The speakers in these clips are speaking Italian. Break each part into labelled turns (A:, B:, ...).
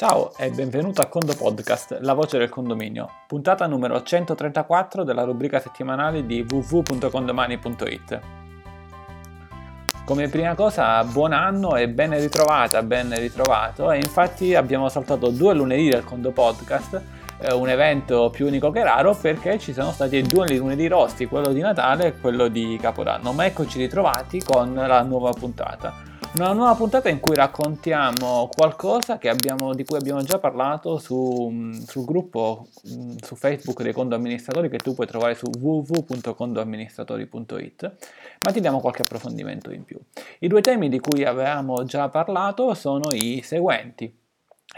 A: Ciao e benvenuto a Condo Podcast, la voce del condominio, puntata numero 134 della rubrica settimanale di www.condomani.it. Come prima cosa, buon anno e ben ritrovata, ben ritrovato e infatti abbiamo saltato due lunedì del Condo Podcast, eh, un evento più unico che raro perché ci sono stati due lunedì rosti, quello di Natale e quello di Capodanno, ma eccoci ritrovati con la nuova puntata. Una nuova puntata in cui raccontiamo qualcosa abbiamo, di cui abbiamo già parlato su, sul gruppo su Facebook dei condo amministratori che tu puoi trovare su www.condoamministratori.it, ma ti diamo qualche approfondimento in più. I due temi di cui avevamo già parlato sono i seguenti.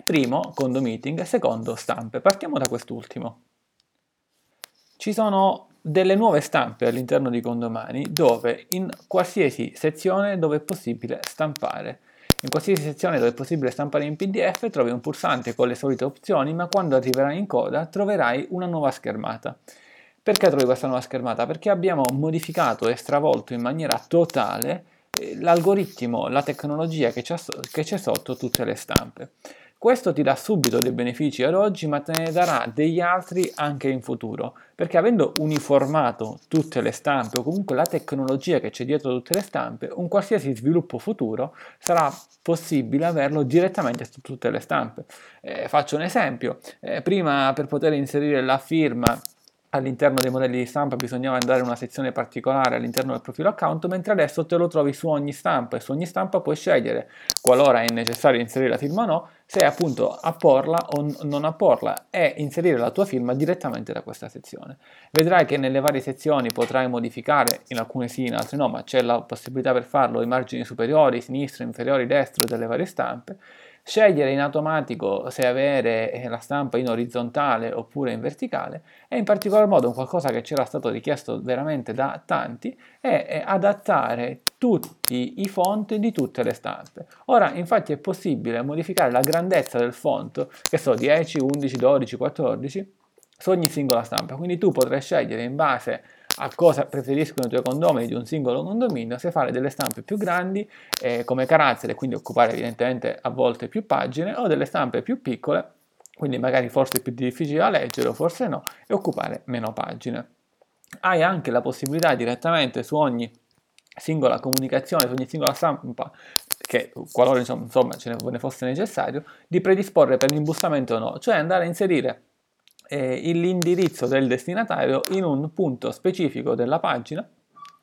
A: Primo, condo meeting, secondo, stampe. Partiamo da quest'ultimo. Ci sono delle nuove stampe all'interno di Condomani dove in qualsiasi sezione dove è possibile stampare. In qualsiasi sezione dove è possibile stampare in PDF trovi un pulsante con le solite opzioni, ma quando arriverai in coda troverai una nuova schermata. Perché trovi questa nuova schermata? Perché abbiamo modificato e stravolto in maniera totale eh, l'algoritmo, la tecnologia che c'è, che c'è sotto tutte le stampe. Questo ti dà subito dei benefici ad oggi, ma te ne darà degli altri anche in futuro, perché avendo uniformato tutte le stampe o comunque la tecnologia che c'è dietro tutte le stampe, un qualsiasi sviluppo futuro sarà possibile averlo direttamente su tutte le stampe. Eh, faccio un esempio, eh, prima per poter inserire la firma all'interno dei modelli di stampa bisognava andare in una sezione particolare all'interno del profilo account, mentre adesso te lo trovi su ogni stampa e su ogni stampa puoi scegliere, qualora è necessario inserire la firma o no, se appunto apporla o non apporla e inserire la tua firma direttamente da questa sezione. Vedrai che nelle varie sezioni potrai modificare, in alcune sì, in altre no, ma c'è la possibilità per farlo i margini superiori, sinistro, inferiori, destro delle varie stampe scegliere in automatico se avere eh, la stampa in orizzontale oppure in verticale e in particolar modo qualcosa che c'era stato richiesto veramente da tanti è adattare tutti i font di tutte le stampe. Ora infatti è possibile modificare la grandezza del font, che so 10, 11, 12, 14 su ogni singola stampa, quindi tu potrai scegliere in base a cosa preferiscono i tuoi condomini di un singolo condominio, se fare delle stampe più grandi eh, come carattere, quindi occupare evidentemente a volte più pagine, o delle stampe più piccole, quindi magari forse più difficili da leggere o forse no, e occupare meno pagine. Hai anche la possibilità direttamente su ogni singola comunicazione, su ogni singola stampa, che qualora insomma ce ne fosse necessario, di predisporre per l'imbustamento o no, cioè andare a inserire eh, l'indirizzo del destinatario in un punto specifico della pagina,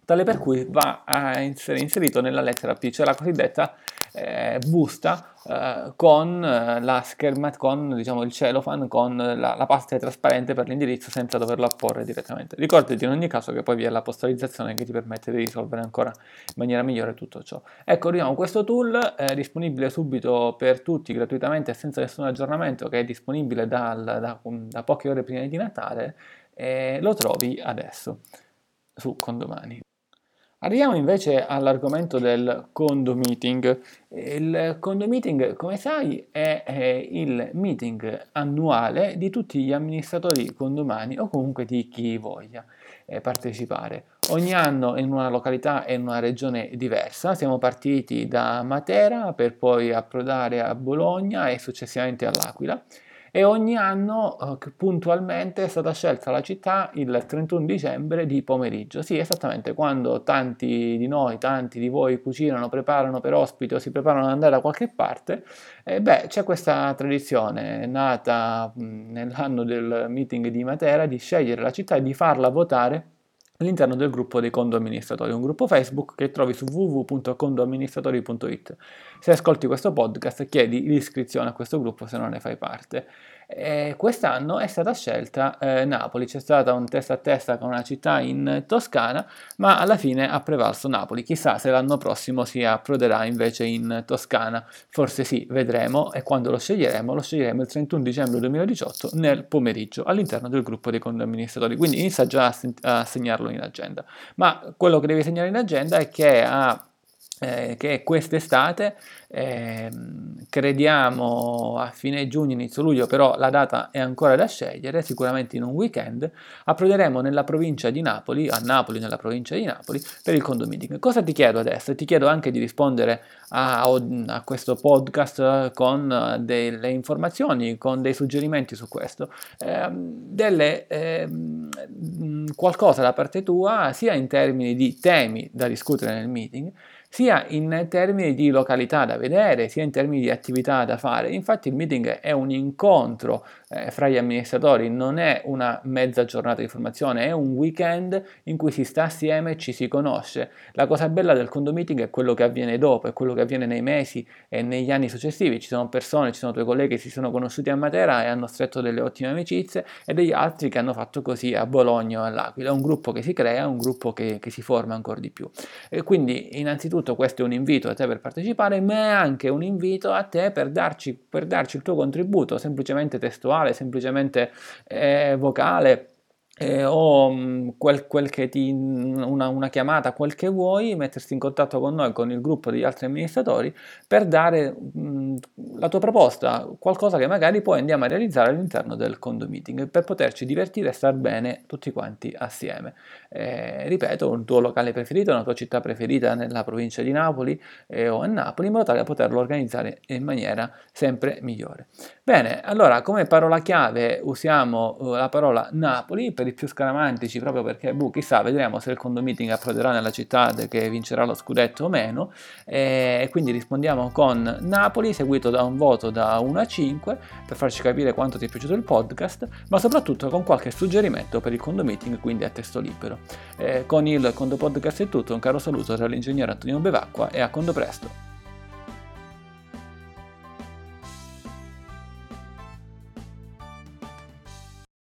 A: tale per cui va a essere inserito nella lettera P, cioè la cosiddetta eh, busta eh, con eh, la scherma, con diciamo, il cellophane, con la, la pasta trasparente per l'indirizzo senza doverlo apporre direttamente. Ricordati in ogni caso che poi vi è la postalizzazione che ti permette di risolvere ancora in maniera migliore tutto ciò. Ecco, abbiamo questo tool è disponibile subito per tutti gratuitamente senza nessun aggiornamento che è disponibile dal, da, da poche ore prima di Natale e lo trovi adesso su Condomani. Arriviamo invece all'argomento del condo meeting. Il condo meeting, come sai, è, il meeting annuale di tutti gli amministratori condomani o comunque di chi voglia eh, partecipare. Ogni anno in una località e in una regione diversa. Siamo partiti da Matera per poi approdare a Bologna e successivamente all'Aquila e ogni anno eh, puntualmente è stata scelta la città il 31 dicembre di pomeriggio. Sì, esattamente quando tanti di noi, tanti di voi cucinano, preparano per ospiti o si preparano ad andare da qualche parte, eh, beh, c'è questa tradizione nata mh, nell'anno del meeting di Matera di scegliere la città e di farla votare all'interno del gruppo dei condo amministratori, un gruppo Facebook che trovi su www.condoamministratori.it. Se ascolti questo podcast chiedi l'iscrizione a questo gruppo se non ne fai parte. E quest'anno è stata scelta eh, Napoli, c'è stato un testa a testa con una città in Toscana, ma alla fine ha prevalso Napoli. Chissà se l'anno prossimo si approderà invece in Toscana. Forse sì, vedremo e quando lo sceglieremo, lo sceglieremo il 31 dicembre 2018 nel pomeriggio all'interno del gruppo dei condo amministratori. Quindi inizia già a, sen- a segnarlo in agenda. Ma quello che devi segnare in agenda è che a eh, che quest'estate, eh, crediamo a fine giugno, inizio luglio, però la data è ancora da scegliere, sicuramente in un weekend, approderemo nella provincia di Napoli, a Napoli, nella provincia di Napoli, per il condo meeting. Cosa ti chiedo adesso? Ti chiedo anche di rispondere a, a questo podcast con delle informazioni, con dei suggerimenti su questo, eh, delle, eh, qualcosa da parte tua, sia in termini di temi da discutere nel meeting, sia in termini di località da vedere, sia in termini di attività da fare. Infatti il meeting è un incontro eh, fra gli amministratori, non è una mezza giornata di formazione, è un weekend in cui si sta assieme e ci si conosce. La cosa bella del condo meeting è quello che avviene dopo, è quello che avviene nei mesi e negli anni successivi. Ci sono persone, ci sono tuoi colleghi che si sono conosciuti a Matera e hanno stretto delle ottime amicizie e degli altri che hanno fatto così a Bologna o all'Aquila. È un gruppo che si crea, un gruppo che, che si forma ancora di più. E quindi innanzitutto questo è un invito a te per partecipare, ma è anche un invito a te per darci, per darci il tuo contributo, semplicemente testuale, semplicemente eh, vocale eh, o mm, quel, quel, ti, una, una, chiamata, quel che vuoi, mettersi in contatto con noi, con il gruppo degli altri amministratori per dare la tua proposta, qualcosa che magari poi andiamo a realizzare all'interno del condo meeting per poterci divertire e star bene tutti quanti assieme. Eh, ripeto, un tuo locale preferito, una tua città preferita nella provincia di Napoli eh, o a Napoli, in modo tale da poterlo organizzare in maniera sempre migliore. Bene, allora come parola chiave usiamo uh, la parola Napoli per i più scaramantici proprio perché, boh, chissà, vedremo se il condo meeting approderà nella città che vincerà lo scudetto o meno e quindi rispondiamo con Napoli seguito da un voto da 1 a 5 per farci capire quanto ti è piaciuto il podcast ma soprattutto con qualche suggerimento per il condo meeting quindi a testo libero. Eh, con il Condo Podcast è tutto, un caro saluto dall'ingegnere Antonino Bevacqua e a condo presto!